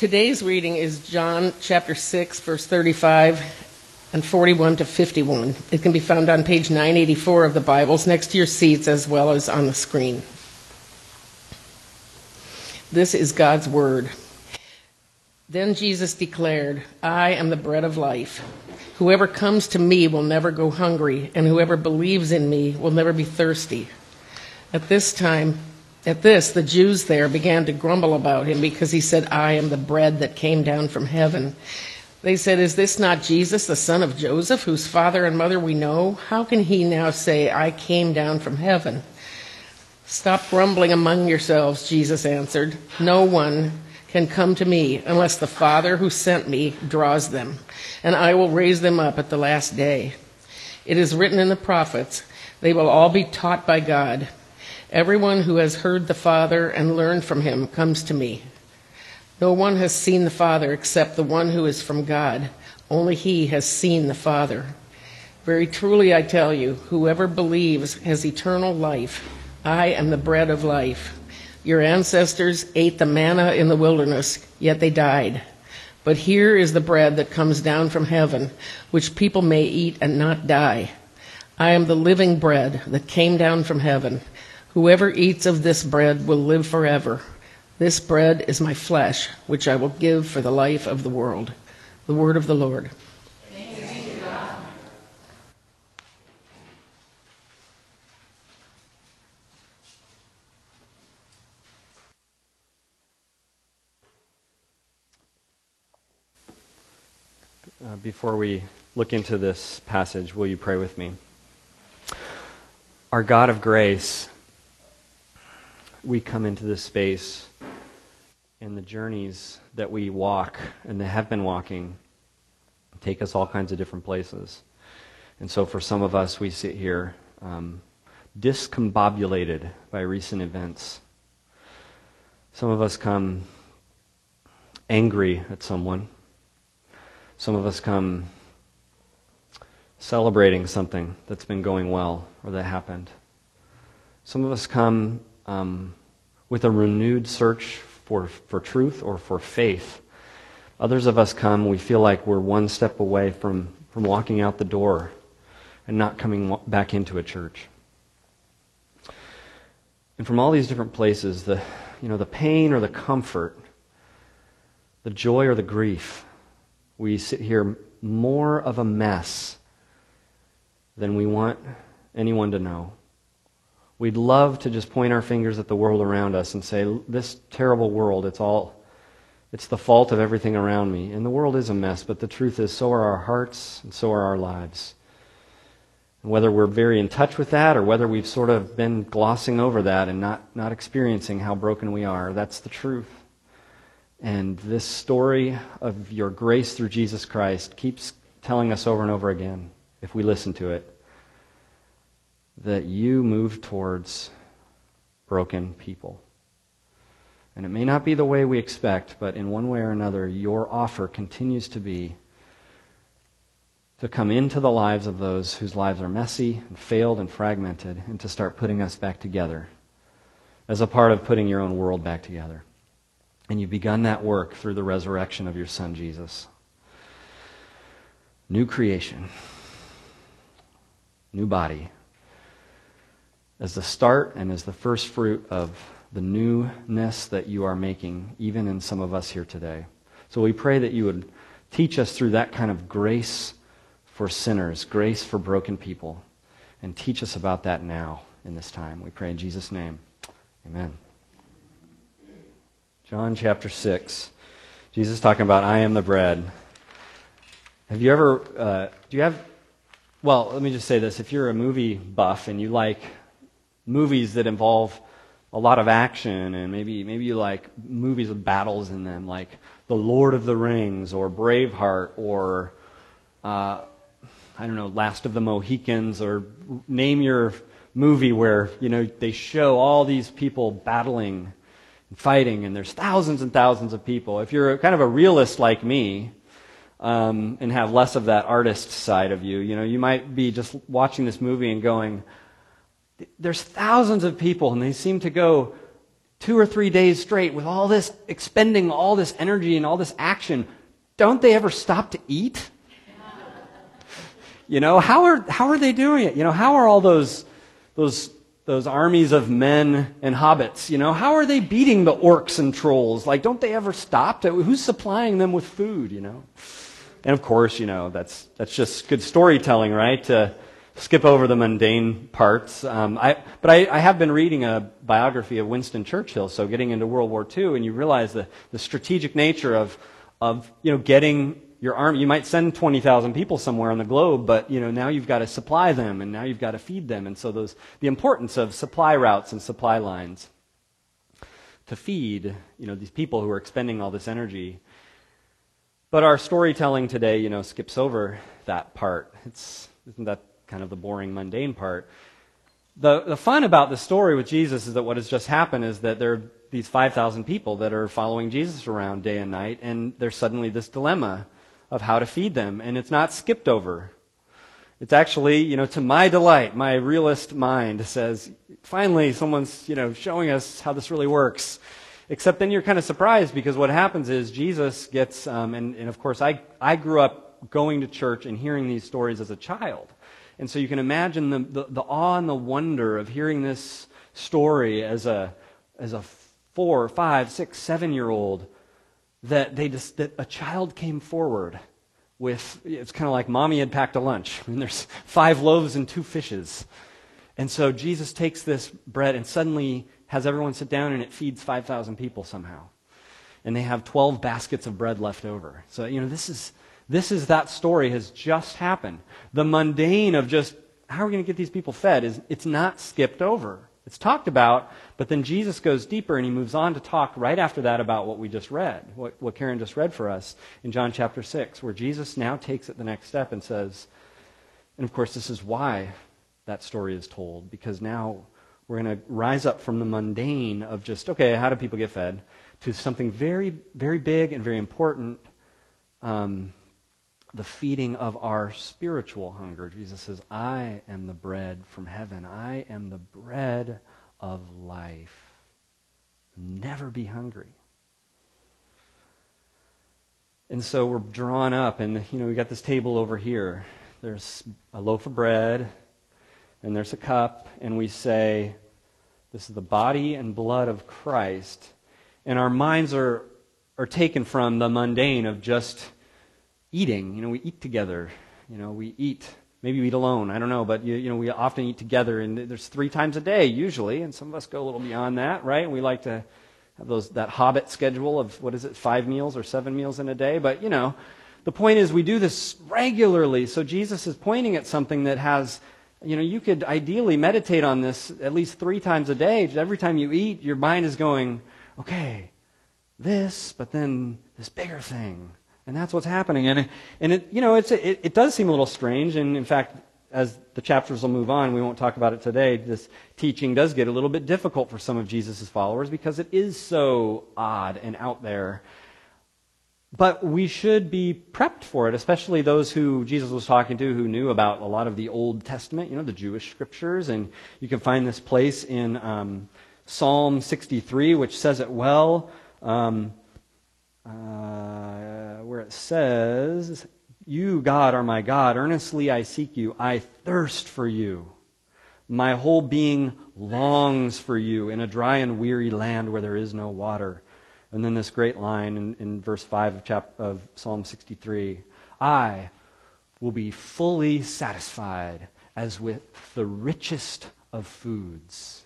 Today's reading is John chapter 6, verse 35 and 41 to 51. It can be found on page 984 of the Bibles next to your seats as well as on the screen. This is God's Word. Then Jesus declared, I am the bread of life. Whoever comes to me will never go hungry, and whoever believes in me will never be thirsty. At this time, at this, the Jews there began to grumble about him because he said, I am the bread that came down from heaven. They said, Is this not Jesus, the son of Joseph, whose father and mother we know? How can he now say, I came down from heaven? Stop grumbling among yourselves, Jesus answered. No one can come to me unless the Father who sent me draws them, and I will raise them up at the last day. It is written in the prophets, they will all be taught by God. Everyone who has heard the Father and learned from him comes to me. No one has seen the Father except the one who is from God. Only he has seen the Father. Very truly I tell you, whoever believes has eternal life. I am the bread of life. Your ancestors ate the manna in the wilderness, yet they died. But here is the bread that comes down from heaven, which people may eat and not die. I am the living bread that came down from heaven. Whoever eats of this bread will live forever. This bread is my flesh, which I will give for the life of the world. The word of the Lord. Uh, before we look into this passage, will you pray with me? Our God of grace, we come into this space and the journeys that we walk and that have been walking take us all kinds of different places. And so for some of us, we sit here um, discombobulated by recent events. Some of us come angry at someone. Some of us come celebrating something that's been going well or that happened. Some of us come um, with a renewed search for, for truth or for faith. Others of us come, we feel like we're one step away from, from walking out the door and not coming back into a church. And from all these different places, the, you know, the pain or the comfort, the joy or the grief, we sit here more of a mess than we want anyone to know. We'd love to just point our fingers at the world around us and say, this terrible world, it's all, it's the fault of everything around me. And the world is a mess, but the truth is, so are our hearts and so are our lives. And whether we're very in touch with that or whether we've sort of been glossing over that and not, not experiencing how broken we are, that's the truth. And this story of your grace through Jesus Christ keeps telling us over and over again, if we listen to it, that you move towards broken people. And it may not be the way we expect, but in one way or another, your offer continues to be to come into the lives of those whose lives are messy and failed and fragmented and to start putting us back together as a part of putting your own world back together. And you've begun that work through the resurrection of your son, Jesus. New creation, new body, as the start and as the first fruit of the newness that you are making, even in some of us here today. So we pray that you would teach us through that kind of grace for sinners, grace for broken people, and teach us about that now in this time. We pray in Jesus' name. Amen. John chapter 6. Jesus talking about, I am the bread. Have you ever, uh, do you have, well, let me just say this. If you're a movie buff and you like movies that involve a lot of action and maybe maybe you like movies with battles in them like The Lord of the Rings or Braveheart or uh, I don't know Last of the Mohicans or name your movie where you know they show all these people battling and fighting and there's thousands and thousands of people. If you're kind of a realist like me um, and have less of that artist side of you you know you might be just watching this movie and going there's thousands of people, and they seem to go two or three days straight with all this, expending all this energy and all this action, don't they ever stop to eat? You know, how are, how are they doing it? You know, how are all those, those, those armies of men and hobbits, you know, how are they beating the orcs and trolls? Like, don't they ever stop to, who's supplying them with food, you know? And of course, you know, that's, that's just good storytelling, right? To skip over the mundane parts. Um, I, but I, I have been reading a biography of Winston Churchill, so getting into World War II, and you realize the, the strategic nature of, of, you know, getting your army. You might send 20,000 people somewhere on the globe, but, you know, now you've got to supply them, and now you've got to feed them. And so those, the importance of supply routes and supply lines to feed, you know, these people who are expending all this energy but our storytelling today, you know, skips over that part. It's, isn't that kind of the boring, mundane part? The, the fun about the story with Jesus is that what has just happened is that there are these 5,000 people that are following Jesus around day and night, and there's suddenly this dilemma of how to feed them, and it's not skipped over. It's actually, you know, to my delight, my realist mind says, finally, someone's, you know, showing us how this really works. Except then you're kind of surprised because what happens is Jesus gets, um, and, and of course, I, I grew up going to church and hearing these stories as a child. And so you can imagine the, the, the awe and the wonder of hearing this story as a, as a four, five, six, seven year old that, they just, that a child came forward with, it's kind of like mommy had packed a lunch. Mean, there's five loaves and two fishes. And so Jesus takes this bread and suddenly has everyone sit down and it feeds 5,000 people somehow. And they have 12 baskets of bread left over. So, you know, this is, this is that story has just happened. The mundane of just how are we going to get these people fed is it's not skipped over. It's talked about, but then Jesus goes deeper and he moves on to talk right after that about what we just read, what, what Karen just read for us in John chapter 6, where Jesus now takes it the next step and says, and of course, this is why that story is told, because now we're going to rise up from the mundane of just, okay, how do people get fed, to something very, very big and very important um, the feeding of our spiritual hunger. Jesus says, I am the bread from heaven, I am the bread of life. Never be hungry. And so we're drawn up, and you know, we got this table over here. There's a loaf of bread, and there's a cup, and we say, This is the body and blood of Christ. And our minds are, are taken from the mundane of just eating. You know, we eat together. You know, we eat. Maybe we eat alone. I don't know, but you, you know, we often eat together, and there's three times a day usually, and some of us go a little beyond that, right? We like to have those that hobbit schedule of what is it, five meals or seven meals in a day. But you know, the point is we do this regularly. So Jesus is pointing at something that has you know, you could ideally meditate on this at least three times a day. Every time you eat, your mind is going, okay, this, but then this bigger thing. And that's what's happening. And, and it, you know, it's, it, it does seem a little strange. And in fact, as the chapters will move on, we won't talk about it today. This teaching does get a little bit difficult for some of Jesus' followers because it is so odd and out there. But we should be prepped for it, especially those who Jesus was talking to who knew about a lot of the Old Testament, you know, the Jewish scriptures. And you can find this place in um, Psalm 63, which says it well, um, uh, where it says, You, God, are my God. Earnestly I seek you. I thirst for you. My whole being longs for you in a dry and weary land where there is no water. And then this great line in, in verse 5 of, chap- of Psalm 63 I will be fully satisfied as with the richest of foods.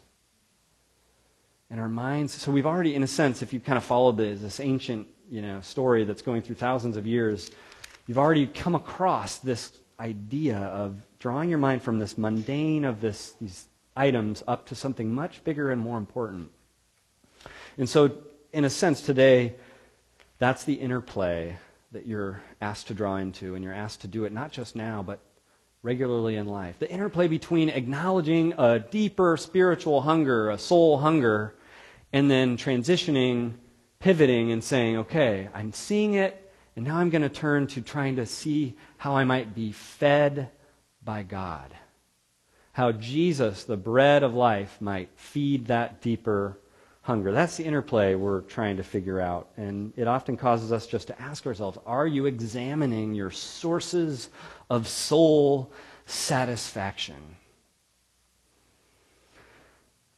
And our minds, so we've already, in a sense, if you've kind of followed this, this ancient you know, story that's going through thousands of years, you've already come across this idea of drawing your mind from this mundane of this, these items up to something much bigger and more important. And so in a sense, today, that's the interplay that you're asked to draw into, and you're asked to do it not just now, but regularly in life. The interplay between acknowledging a deeper spiritual hunger, a soul hunger, and then transitioning, pivoting, and saying, okay, I'm seeing it, and now I'm going to turn to trying to see how I might be fed by God. How Jesus, the bread of life, might feed that deeper hunger. That's the interplay we're trying to figure out. And it often causes us just to ask ourselves are you examining your sources of soul satisfaction?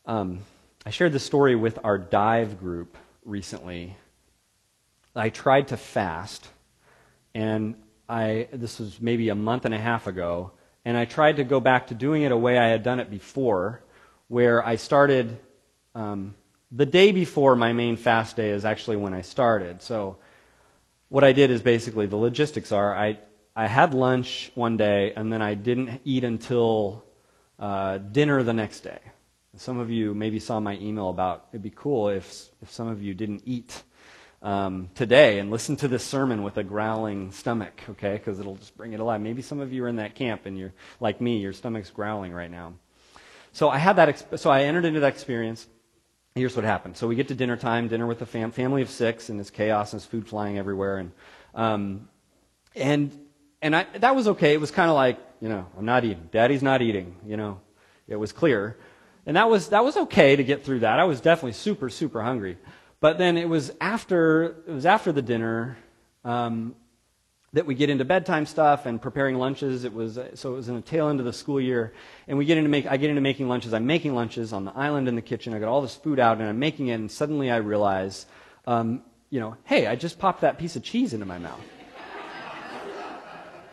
Um, I shared this story with our dive group recently. I tried to fast, and I this was maybe a month and a half ago, and I tried to go back to doing it a way I had done it before, where I started um, the day before my main fast day is actually when I started. So what I did is basically the logistics are I I had lunch one day, and then I didn't eat until uh, dinner the next day. Some of you maybe saw my email about it'd be cool if, if some of you didn't eat um, today and listen to this sermon with a growling stomach, okay? Because it'll just bring it alive. Maybe some of you are in that camp and you're like me, your stomach's growling right now. So I had that. Exp- so I entered into that experience. Here's what happened. So we get to dinner time, dinner with a fam- family of six, and it's chaos and there's food flying everywhere, and um, and and I, that was okay. It was kind of like you know I'm not eating. Daddy's not eating. You know, it was clear. And that was, that was okay to get through that. I was definitely super, super hungry. But then it was after, it was after the dinner um, that we get into bedtime stuff and preparing lunches. It was, so it was in the tail end of the school year. And we get into make, I get into making lunches. I'm making lunches on the island in the kitchen. I got all this food out and I'm making it. And suddenly I realize, um, you know, hey, I just popped that piece of cheese into my mouth.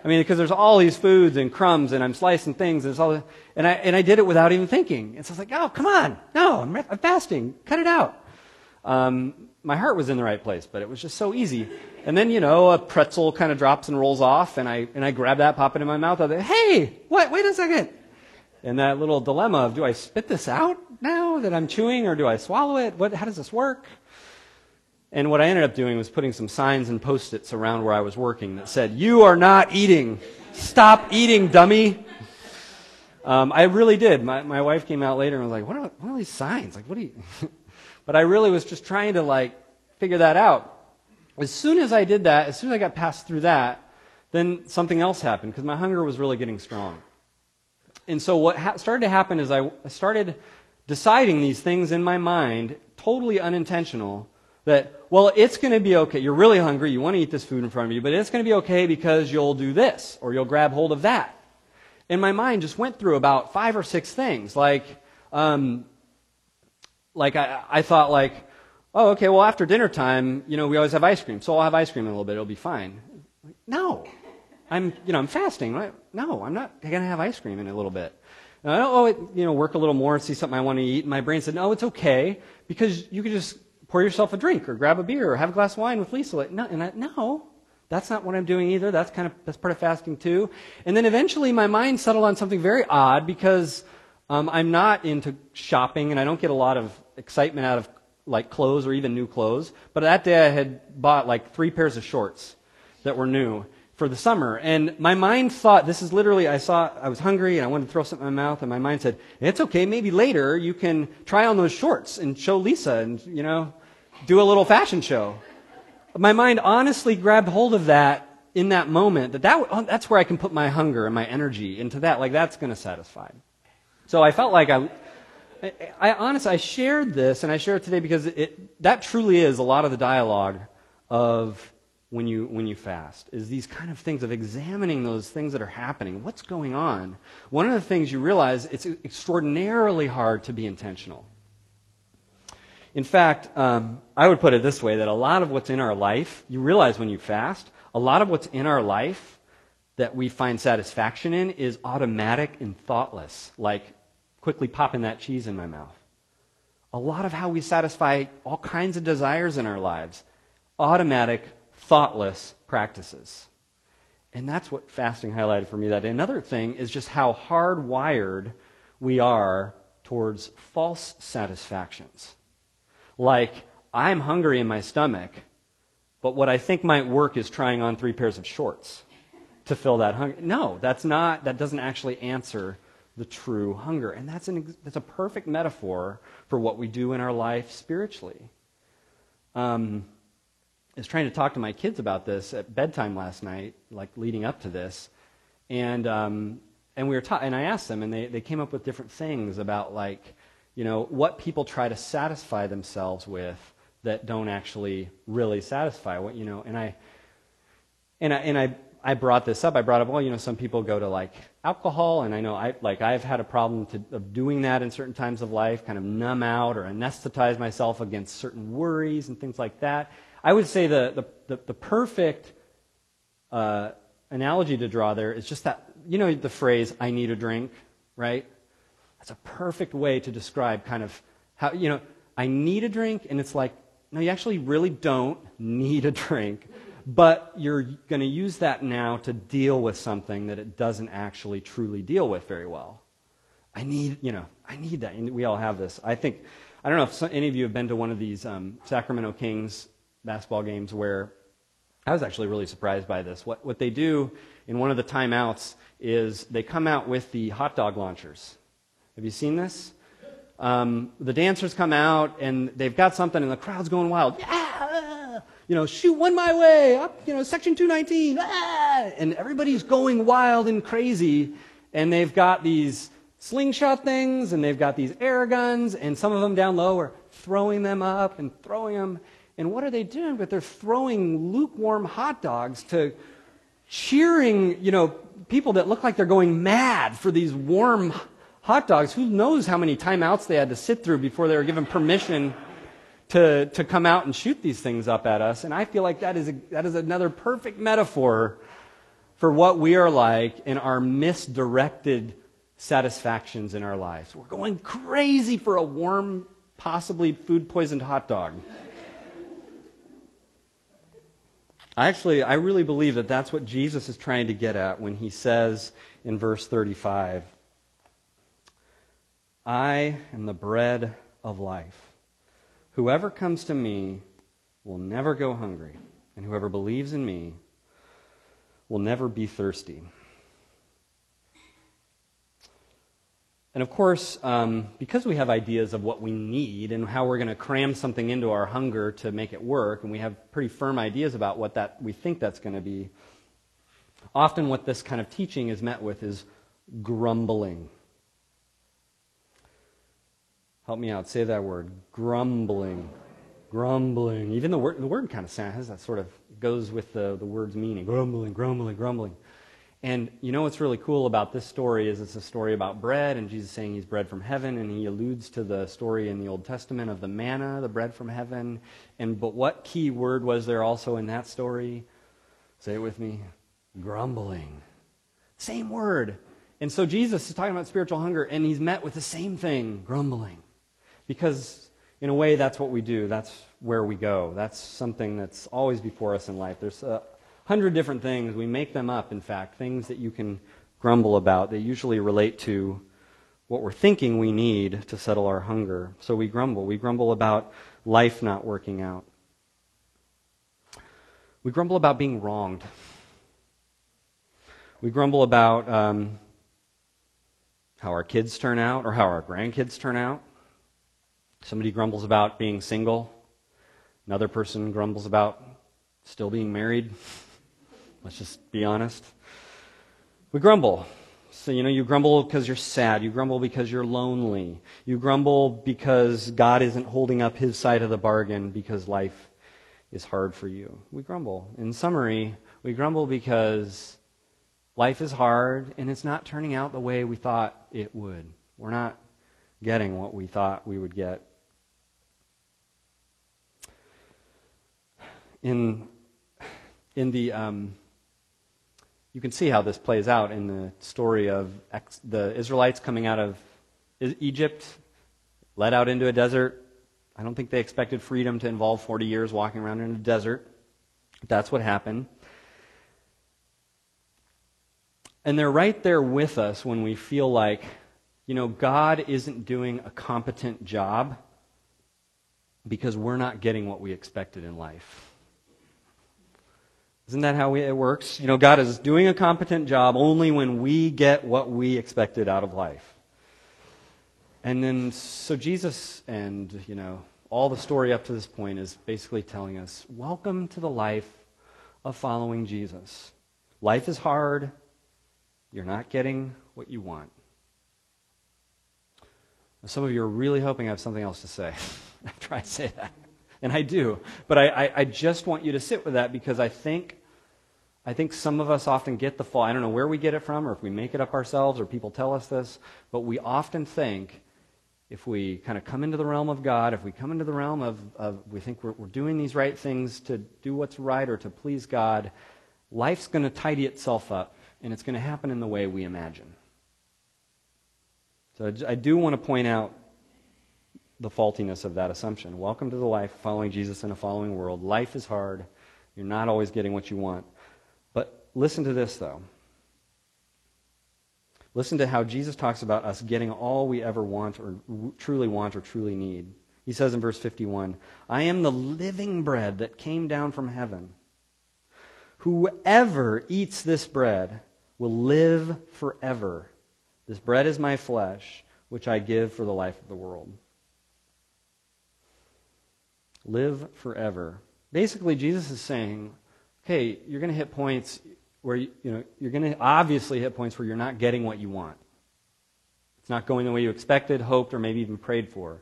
I mean, because there's all these foods and crumbs, and I'm slicing things, and it's all, and I and I did it without even thinking. And so I was like, oh, come on, no, I'm, I'm fasting, cut it out. Um, my heart was in the right place, but it was just so easy. And then you know, a pretzel kind of drops and rolls off, and I and I grab that, pop it in my mouth. I think, hey, what? Wait a second. And that little dilemma of do I spit this out now that I'm chewing, or do I swallow it? What? How does this work? And what I ended up doing was putting some signs and post its around where I was working that said, You are not eating. Stop eating, dummy. Um, I really did. My, my wife came out later and was like, What are, what are these signs? Like, what are you. but I really was just trying to, like, figure that out. As soon as I did that, as soon as I got passed through that, then something else happened because my hunger was really getting strong. And so what ha- started to happen is I started deciding these things in my mind, totally unintentional, that, well, it's going to be okay. You're really hungry. You want to eat this food in front of you, but it's going to be okay because you'll do this or you'll grab hold of that. And my mind just went through about five or six things. Like, um, like I, I thought like, oh, okay, well, after dinner time, you know, we always have ice cream. So I'll have ice cream in a little bit. It'll be fine. No. I'm, you know, I'm fasting. No, I'm not going to have ice cream in a little bit. And I oh, it, you know, work a little more and see something I want to eat. And my brain said, no, it's okay because you could just pour yourself a drink or grab a beer or have a glass of wine with Lisa. No, and I, no, that's not what I'm doing either. That's kind of that's part of fasting too. And then eventually my mind settled on something very odd because um, I'm not into shopping and I don't get a lot of excitement out of like clothes or even new clothes. But that day I had bought like three pairs of shorts that were new for the summer. And my mind thought, this is literally, I saw, I was hungry and I wanted to throw something in my mouth, and my mind said, it's okay, maybe later you can try on those shorts and show Lisa and, you know, do a little fashion show. My mind honestly grabbed hold of that in that moment, that, that oh, that's where I can put my hunger and my energy into that. Like, that's going to satisfy. So I felt like I, I, I honestly, I shared this, and I share it today because it, that truly is a lot of the dialogue of when you, when you fast, is these kind of things of examining those things that are happening. What's going on? One of the things you realize, it's extraordinarily hard to be intentional. In fact, um, I would put it this way that a lot of what's in our life, you realize when you fast, a lot of what's in our life that we find satisfaction in is automatic and thoughtless, like quickly popping that cheese in my mouth. A lot of how we satisfy all kinds of desires in our lives, automatic, thoughtless practices. And that's what fasting highlighted for me that. Another thing is just how hardwired we are towards false satisfactions. Like, I'm hungry in my stomach, but what I think might work is trying on three pairs of shorts to fill that hunger. No, that's not, that doesn't actually answer the true hunger. And that's, an, that's a perfect metaphor for what we do in our life spiritually. Um, I was trying to talk to my kids about this at bedtime last night, like leading up to this. And, um, and we were ta- and I asked them, and they, they came up with different things about like, You know, what people try to satisfy themselves with that don't actually really satisfy what, you know, and I, and I, and I, I brought this up. I brought up, well, you know, some people go to like alcohol, and I know I like I've had a problem to, of doing that in certain times of life, kind of numb out or anesthetize myself against certain worries and things like that. I would say the the, the, the perfect uh, analogy to draw there is just that you know the phrase "I need a drink," right? That's a perfect way to describe kind of how you know I need a drink, and it's like no, you actually really don't need a drink but you're going to use that now to deal with something that it doesn't actually truly deal with very well. I need, you know, I need that. And we all have this. I think, I don't know if some, any of you have been to one of these um, Sacramento Kings basketball games where I was actually really surprised by this. What, what they do in one of the timeouts is they come out with the hot dog launchers. Have you seen this? Um, the dancers come out and they've got something and the crowd's going wild. Yeah! you know, shoot one my way, up, you know, section 219, ah! and everybody's going wild and crazy, and they've got these slingshot things, and they've got these air guns, and some of them down low are throwing them up and throwing them. And what are they doing? But they're throwing lukewarm hot dogs to cheering, you know, people that look like they're going mad for these warm hot dogs. Who knows how many timeouts they had to sit through before they were given permission to, to come out and shoot these things up at us. And I feel like that is, a, that is another perfect metaphor for what we are like in our misdirected satisfactions in our lives. We're going crazy for a warm, possibly food poisoned hot dog. I Actually, I really believe that that's what Jesus is trying to get at when he says in verse 35 I am the bread of life. Whoever comes to me will never go hungry, and whoever believes in me will never be thirsty. And of course, um, because we have ideas of what we need and how we're going to cram something into our hunger to make it work, and we have pretty firm ideas about what that we think that's going to be, often what this kind of teaching is met with is grumbling. Help me out. Say that word. Grumbling. Grumbling. Even the word, the word kind of has that sort of goes with the, the word's meaning. Grumbling, grumbling, grumbling. And you know what's really cool about this story is it's a story about bread, and Jesus saying he's bread from heaven, and he alludes to the story in the Old Testament of the manna, the bread from heaven. And but what key word was there also in that story? Say it with me. Grumbling. Same word. And so Jesus is talking about spiritual hunger, and he's met with the same thing, grumbling. Because, in a way, that's what we do. That's where we go. That's something that's always before us in life. There's a hundred different things. We make them up, in fact, things that you can grumble about. They usually relate to what we're thinking we need to settle our hunger. So we grumble. We grumble about life not working out. We grumble about being wronged. We grumble about um, how our kids turn out or how our grandkids turn out. Somebody grumbles about being single. Another person grumbles about still being married. Let's just be honest. We grumble. So, you know, you grumble because you're sad. You grumble because you're lonely. You grumble because God isn't holding up his side of the bargain because life is hard for you. We grumble. In summary, we grumble because life is hard and it's not turning out the way we thought it would. We're not getting what we thought we would get. In, in the, um, you can see how this plays out in the story of ex- the Israelites coming out of Egypt, led out into a desert. I don't think they expected freedom to involve 40 years walking around in a desert. That's what happened. And they're right there with us when we feel like, you know, God isn't doing a competent job because we're not getting what we expected in life. Isn't that how it works? You know, God is doing a competent job only when we get what we expected out of life. And then, so Jesus and, you know, all the story up to this point is basically telling us welcome to the life of following Jesus. Life is hard. You're not getting what you want. Some of you are really hoping I have something else to say after I say that. And I do. But I, I, I just want you to sit with that because I think I think some of us often get the fall. I don't know where we get it from or if we make it up ourselves or people tell us this, but we often think if we kind of come into the realm of God, if we come into the realm of, of we think we're, we're doing these right things to do what's right or to please God, life's going to tidy itself up and it's going to happen in the way we imagine. So I do want to point out the faultiness of that assumption. Welcome to the life following Jesus in a following world. Life is hard. You're not always getting what you want. But listen to this, though. Listen to how Jesus talks about us getting all we ever want or truly want or truly need. He says in verse 51 I am the living bread that came down from heaven. Whoever eats this bread will live forever. This bread is my flesh, which I give for the life of the world. Live forever. Basically, Jesus is saying, okay, you're going to hit points where you, you know, you're going to obviously hit points where you're not getting what you want. It's not going the way you expected, hoped, or maybe even prayed for.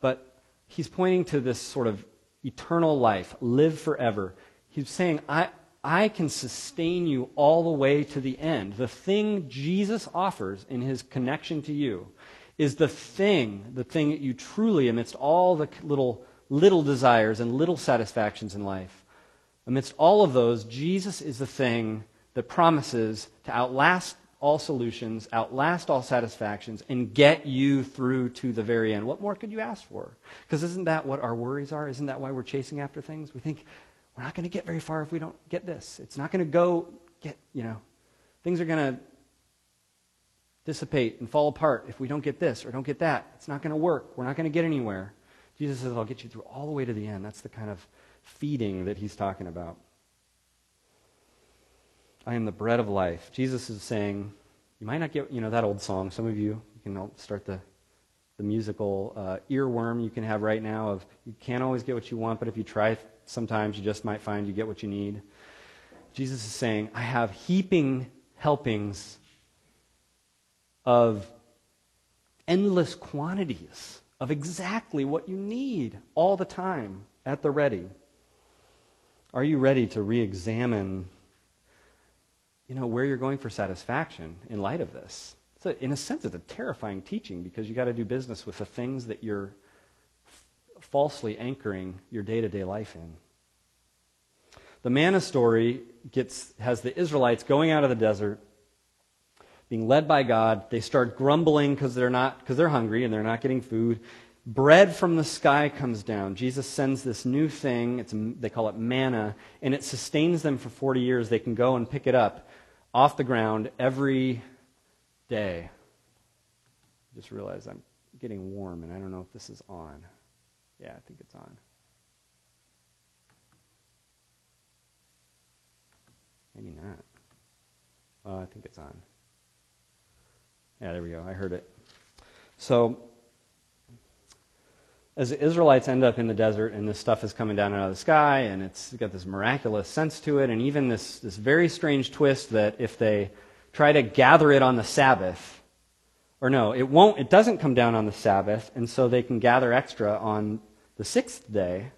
But he's pointing to this sort of eternal life, live forever. He's saying, I, I can sustain you all the way to the end. The thing Jesus offers in his connection to you is the thing, the thing that you truly, amidst all the little, little desires and little satisfactions in life, amidst all of those, Jesus is the thing that promises to outlast all solutions, outlast all satisfactions, and get you through to the very end. What more could you ask for? Because isn't that what our worries are? Isn't that why we're chasing after things? We think, we're not going to get very far if we don't get this. It's not going to go get, you know, things are going to dissipate and fall apart if we don't get this or don't get that. It's not going to work. We're not going to get anywhere. Jesus says, I'll get you through all the way to the end. That's the kind of feeding that he's talking about. I am the bread of life. Jesus is saying, you might not get, you know, that old song. Some of you, you can start the, the musical uh, earworm you can have right now of you can't always get what you want, but if you try sometimes you just might find you get what you need. Jesus is saying, I have heaping helpings of endless quantities of exactly what you need all the time at the ready. Are you ready to re examine you know, where you're going for satisfaction in light of this? So, in a sense, it's a terrifying teaching because you got to do business with the things that you're falsely anchoring your day to day life in. The manna story gets, has the Israelites going out of the desert, being led by God. They start grumbling because they're not because they're hungry and they're not getting food. Bread from the sky comes down. Jesus sends this new thing. It's, they call it manna, and it sustains them for 40 years. They can go and pick it up off the ground every day. Just realized I'm getting warm, and I don't know if this is on. Yeah, I think it's on. Maybe not. Oh, I think it's on. Yeah, there we go. I heard it. So, as the Israelites end up in the desert and this stuff is coming down out of the sky and it's got this miraculous sense to it, and even this, this very strange twist that if they try to gather it on the Sabbath, or no, it won't, it doesn't come down on the Sabbath, and so they can gather extra on the sixth day,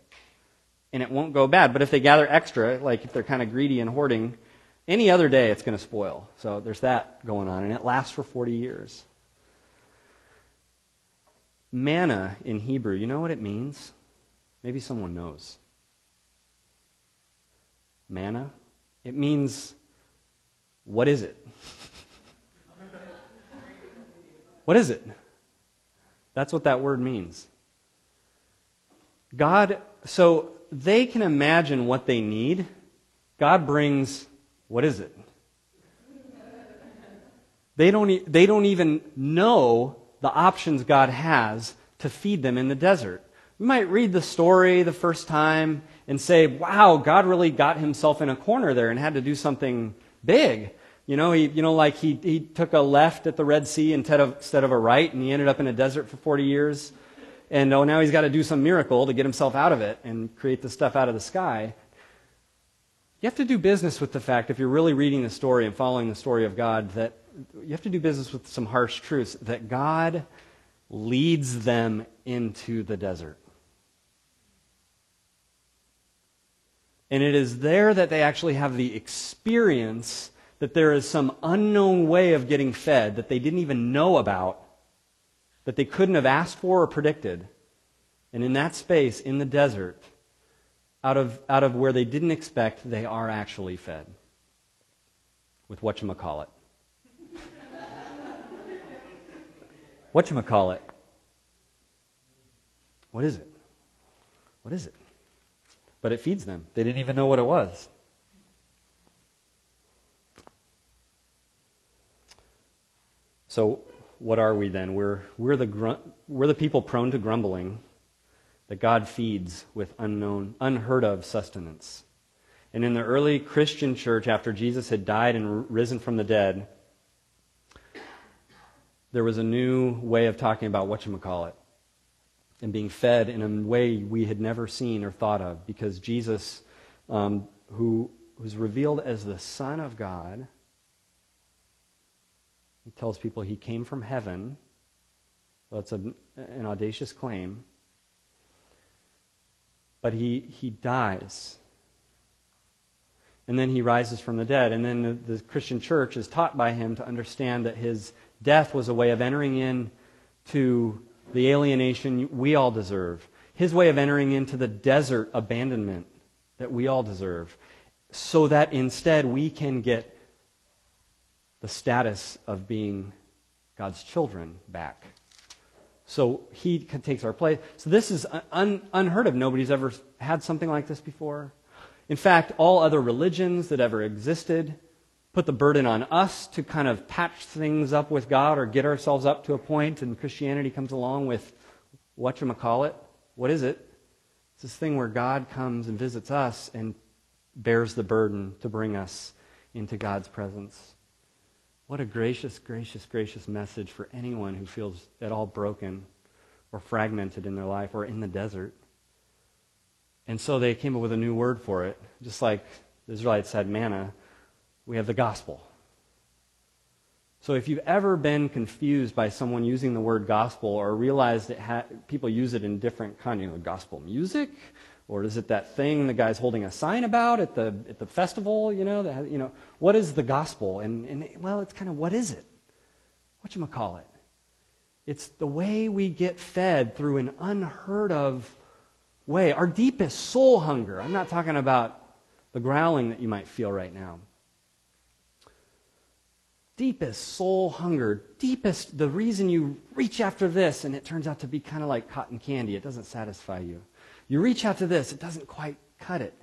and it won't go bad. But if they gather extra, like if they're kind of greedy and hoarding, any other day it's going to spoil. So there's that going on, and it lasts for 40 years. Manna in Hebrew, you know what it means? Maybe someone knows. Manna? It means, what is it? What is it? That's what that word means. God, so they can imagine what they need. God brings, what is it? They don't, they don't even know the options God has to feed them in the desert. You might read the story the first time and say, wow, God really got himself in a corner there and had to do something big. You know, he, you know, like he, he took a left at the Red Sea instead of, instead of a right, and he ended up in a desert for 40 years. And oh, now he's got to do some miracle to get himself out of it and create the stuff out of the sky. You have to do business with the fact, if you're really reading the story and following the story of God, that you have to do business with some harsh truths. That God leads them into the desert. And it is there that they actually have the experience that there is some unknown way of getting fed that they didn't even know about, that they couldn't have asked for or predicted. And in that space, in the desert, out of, out of where they didn't expect, they are actually fed with what you call it. what is it? What is it? But it feeds them. They didn't even know what it was. So, what are we then? We're, we're, the, we're the people prone to grumbling that God feeds with unknown, unheard of sustenance. And in the early Christian church, after Jesus had died and risen from the dead, there was a new way of talking about what you call it and being fed in a way we had never seen or thought of because Jesus, um, who was revealed as the Son of God, he tells people he came from heaven. Well, it's a, an audacious claim. But he, he dies. And then he rises from the dead. And then the, the Christian church is taught by him to understand that his death was a way of entering in to the alienation we all deserve. His way of entering into the desert abandonment that we all deserve. So that instead we can get the status of being God's children back. So he takes our place. So this is un, unheard of. Nobody's ever had something like this before. In fact, all other religions that ever existed put the burden on us to kind of patch things up with God or get ourselves up to a point, and Christianity comes along with what you call it. What is it? It's this thing where God comes and visits us and bears the burden to bring us into God's presence. What a gracious, gracious, gracious message for anyone who feels at all broken or fragmented in their life or in the desert. And so they came up with a new word for it. Just like the Israelites had manna, we have the gospel. So if you've ever been confused by someone using the word gospel or realized that ha- people use it in different kind, you know, gospel music or is it that thing the guy's holding a sign about at the, at the festival, you know, you know, what is the gospel? And, and well, it's kind of what is it? What you call it? It's the way we get fed through an unheard of way. Our deepest soul hunger. I'm not talking about the growling that you might feel right now. Deepest soul hunger, deepest, the reason you reach after this and it turns out to be kind of like cotton candy. It doesn't satisfy you. You reach out to this, it doesn't quite cut it.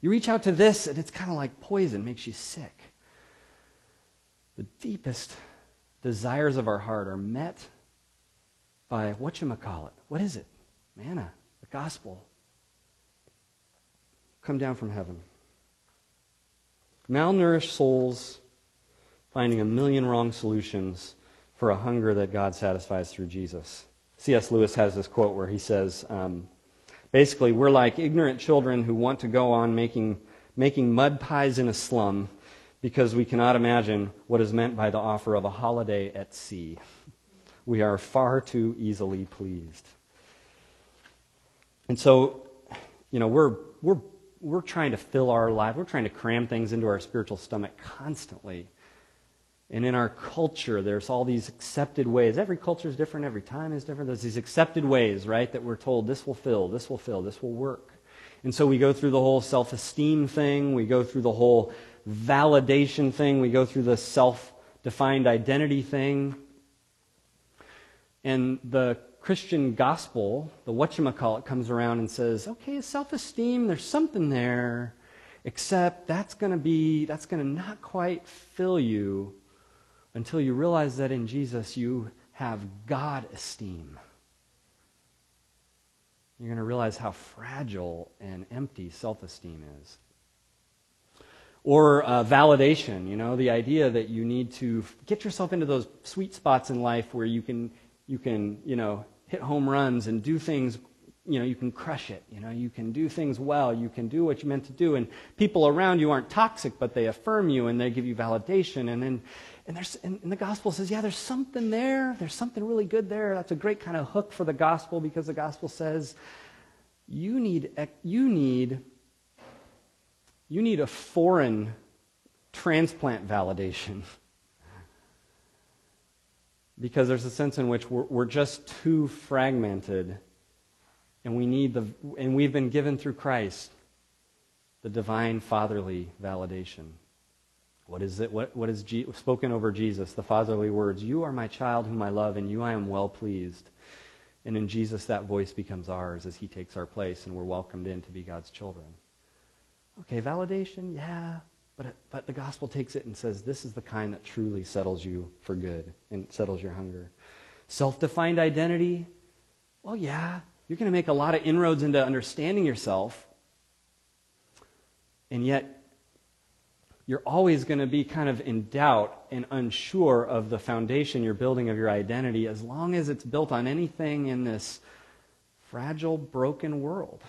You reach out to this, and it's kind of like poison, makes you sick. The deepest desires of our heart are met by what you call it. What is it? Manna, the gospel. Come down from heaven. Malnourished souls finding a million wrong solutions for a hunger that God satisfies through Jesus. C.S. Lewis has this quote where he says, um, Basically, we're like ignorant children who want to go on making, making mud pies in a slum because we cannot imagine what is meant by the offer of a holiday at sea. We are far too easily pleased. And so, you know, we're, we're, we're trying to fill our life, we're trying to cram things into our spiritual stomach constantly. And in our culture, there's all these accepted ways. Every culture is different, every time is different. There's these accepted ways, right, that we're told this will fill, this will fill, this will work. And so we go through the whole self esteem thing, we go through the whole validation thing, we go through the self defined identity thing. And the Christian gospel, the whatchamacallit, comes around and says, okay, self esteem, there's something there, except that's going to be, that's going to not quite fill you until you realize that in Jesus you have God esteem. You're going to realize how fragile and empty self esteem is. Or uh, validation, you know, the idea that you need to get yourself into those sweet spots in life where you can, you can, you know, hit home runs and do things you know, you can crush it. You know, you can do things well. You can do what you meant to do. And people around you aren't toxic, but they affirm you and they give you validation. And then, And, there's, and, the gospel says, yeah, there's something there. There's something really good there. That's a great kind of hook for the gospel because the gospel says you need, you need, you need a foreign transplant validation. because there's a sense in which we're, we're just too fragmented and we need the and we've been given through Christ the divine fatherly validation. What is it? What, what is G, spoken over Jesus? The fatherly words, You are my child whom I love, and you I am well pleased. And in Jesus, that voice becomes ours as he takes our place, and we're welcomed in to be God's children. Okay, validation, yeah, but, but the gospel takes it and says this is the kind that truly settles you for good and settles your hunger. Self defined identity, well, yeah, you're going to make a lot of inroads into understanding yourself, and yet you're always going to be kind of in doubt and unsure of the foundation you're building of your identity as long as it's built on anything in this fragile, broken world.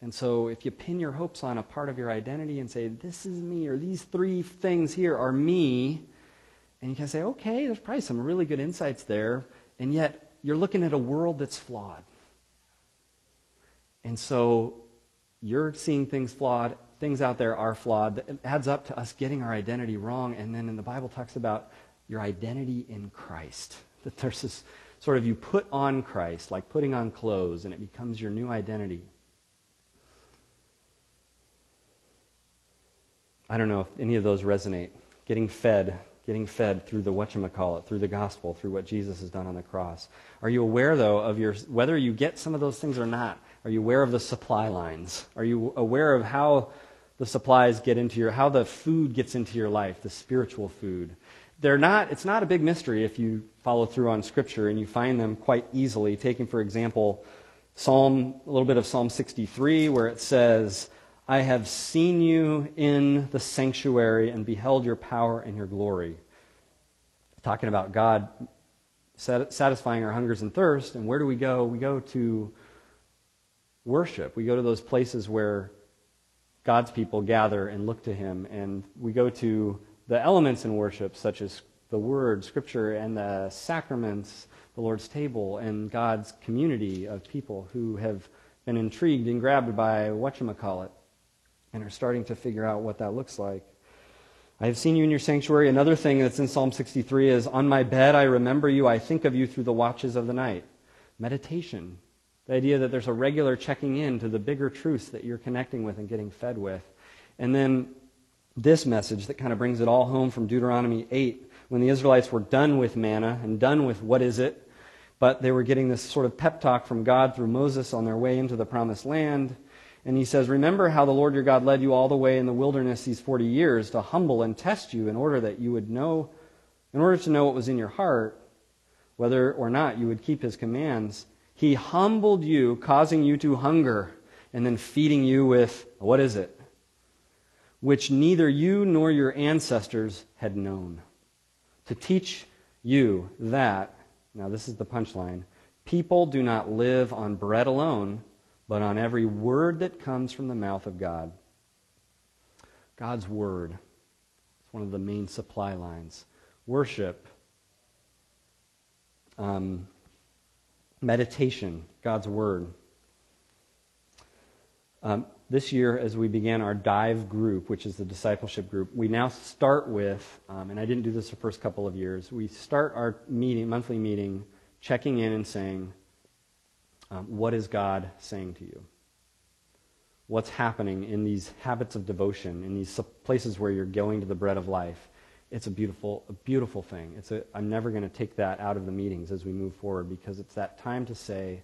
And so if you pin your hopes on a part of your identity and say, this is me, or these three things here are me, and you can say, okay, there's probably some really good insights there, and yet you're looking at a world that's flawed. And so you're seeing things flawed, things out there are flawed. It adds up to us getting our identity wrong. And then in the Bible talks about your identity in Christ. That there's this sort of you put on Christ, like putting on clothes, and it becomes your new identity. I don't know if any of those resonate. Getting fed, getting fed through the whatchamacallit, through the gospel, through what Jesus has done on the cross. Are you aware, though, of your, whether you get some of those things or not, are you aware of the supply lines? Are you aware of how the supplies get into your, how the food gets into your life, the spiritual food. They're not, it's not a big mystery if you follow through on Scripture and you find them quite easily. Taking, for example, Psalm, a little bit of Psalm 63, where it says, I have seen you in the sanctuary and beheld your power and your glory. Talking about God satisfying our hungers and thirst. And where do we go? We go to worship. We go to those places where God's people gather and look to him. And we go to the elements in worship, such as the Word, Scripture, and the sacraments, the Lord's table, and God's community of people who have been intrigued and grabbed by whatchamacallit and are starting to figure out what that looks like. I have seen you in your sanctuary. Another thing that's in Psalm 63 is On my bed I remember you, I think of you through the watches of the night. Meditation. The idea that there's a regular checking in to the bigger truths that you're connecting with and getting fed with. And then this message that kind of brings it all home from Deuteronomy 8, when the Israelites were done with manna and done with what is it, but they were getting this sort of pep talk from God through Moses on their way into the promised land. And he says, Remember how the Lord your God led you all the way in the wilderness these 40 years to humble and test you in order that you would know, in order to know what was in your heart, whether or not you would keep his commands. He humbled you, causing you to hunger, and then feeding you with, what is it? Which neither you nor your ancestors had known. To teach you that, now this is the punchline, people do not live on bread alone, but on every word that comes from the mouth of God. God's word is one of the main supply lines. Worship. Um, meditation, God's Word. Um, this year, as we began our dive group, which is the discipleship group, we now start with, um, and I didn't do this the first couple of years, we start our meeting, monthly meeting, checking in and saying, um, What is God saying to you? What's happening in these habits of devotion, in these places where you're going to the bread of life? It's a beautiful, a beautiful thing. It's a, I'm never going to take that out of the meetings as we move forward because it's that time to say,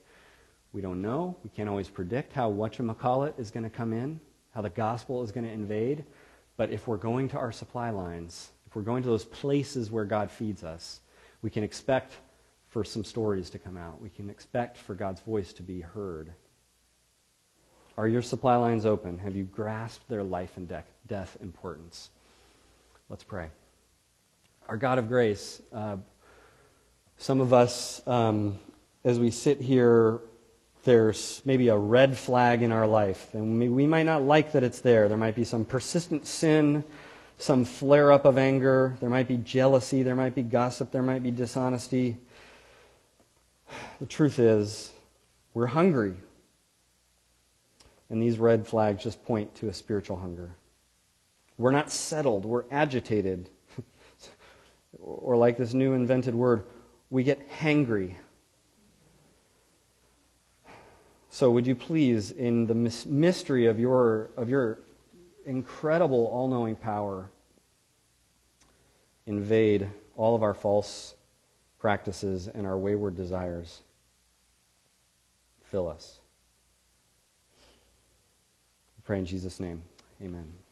we don't know. We can't always predict how whatchamacallit is going to come in, how the gospel is going to invade. But if we're going to our supply lines, if we're going to those places where God feeds us, we can expect for some stories to come out. We can expect for God's voice to be heard. Are your supply lines open? Have you grasped their life and de- death importance? Let's pray our God of grace. Uh, some of us, um, as we sit here, there's maybe a red flag in our life, and we, might not like that it's there. There might be some persistent sin, some flare up of anger. There might be jealousy. There might be gossip. There might be dishonesty. The truth is, we're hungry. And these red flags just point to a spiritual hunger. We're not settled, we're agitated. Or, like this new invented word, we get hangry. So, would you please, in the mystery of your, of your incredible all knowing power, invade all of our false practices and our wayward desires? Fill us. We pray in Jesus' name. Amen.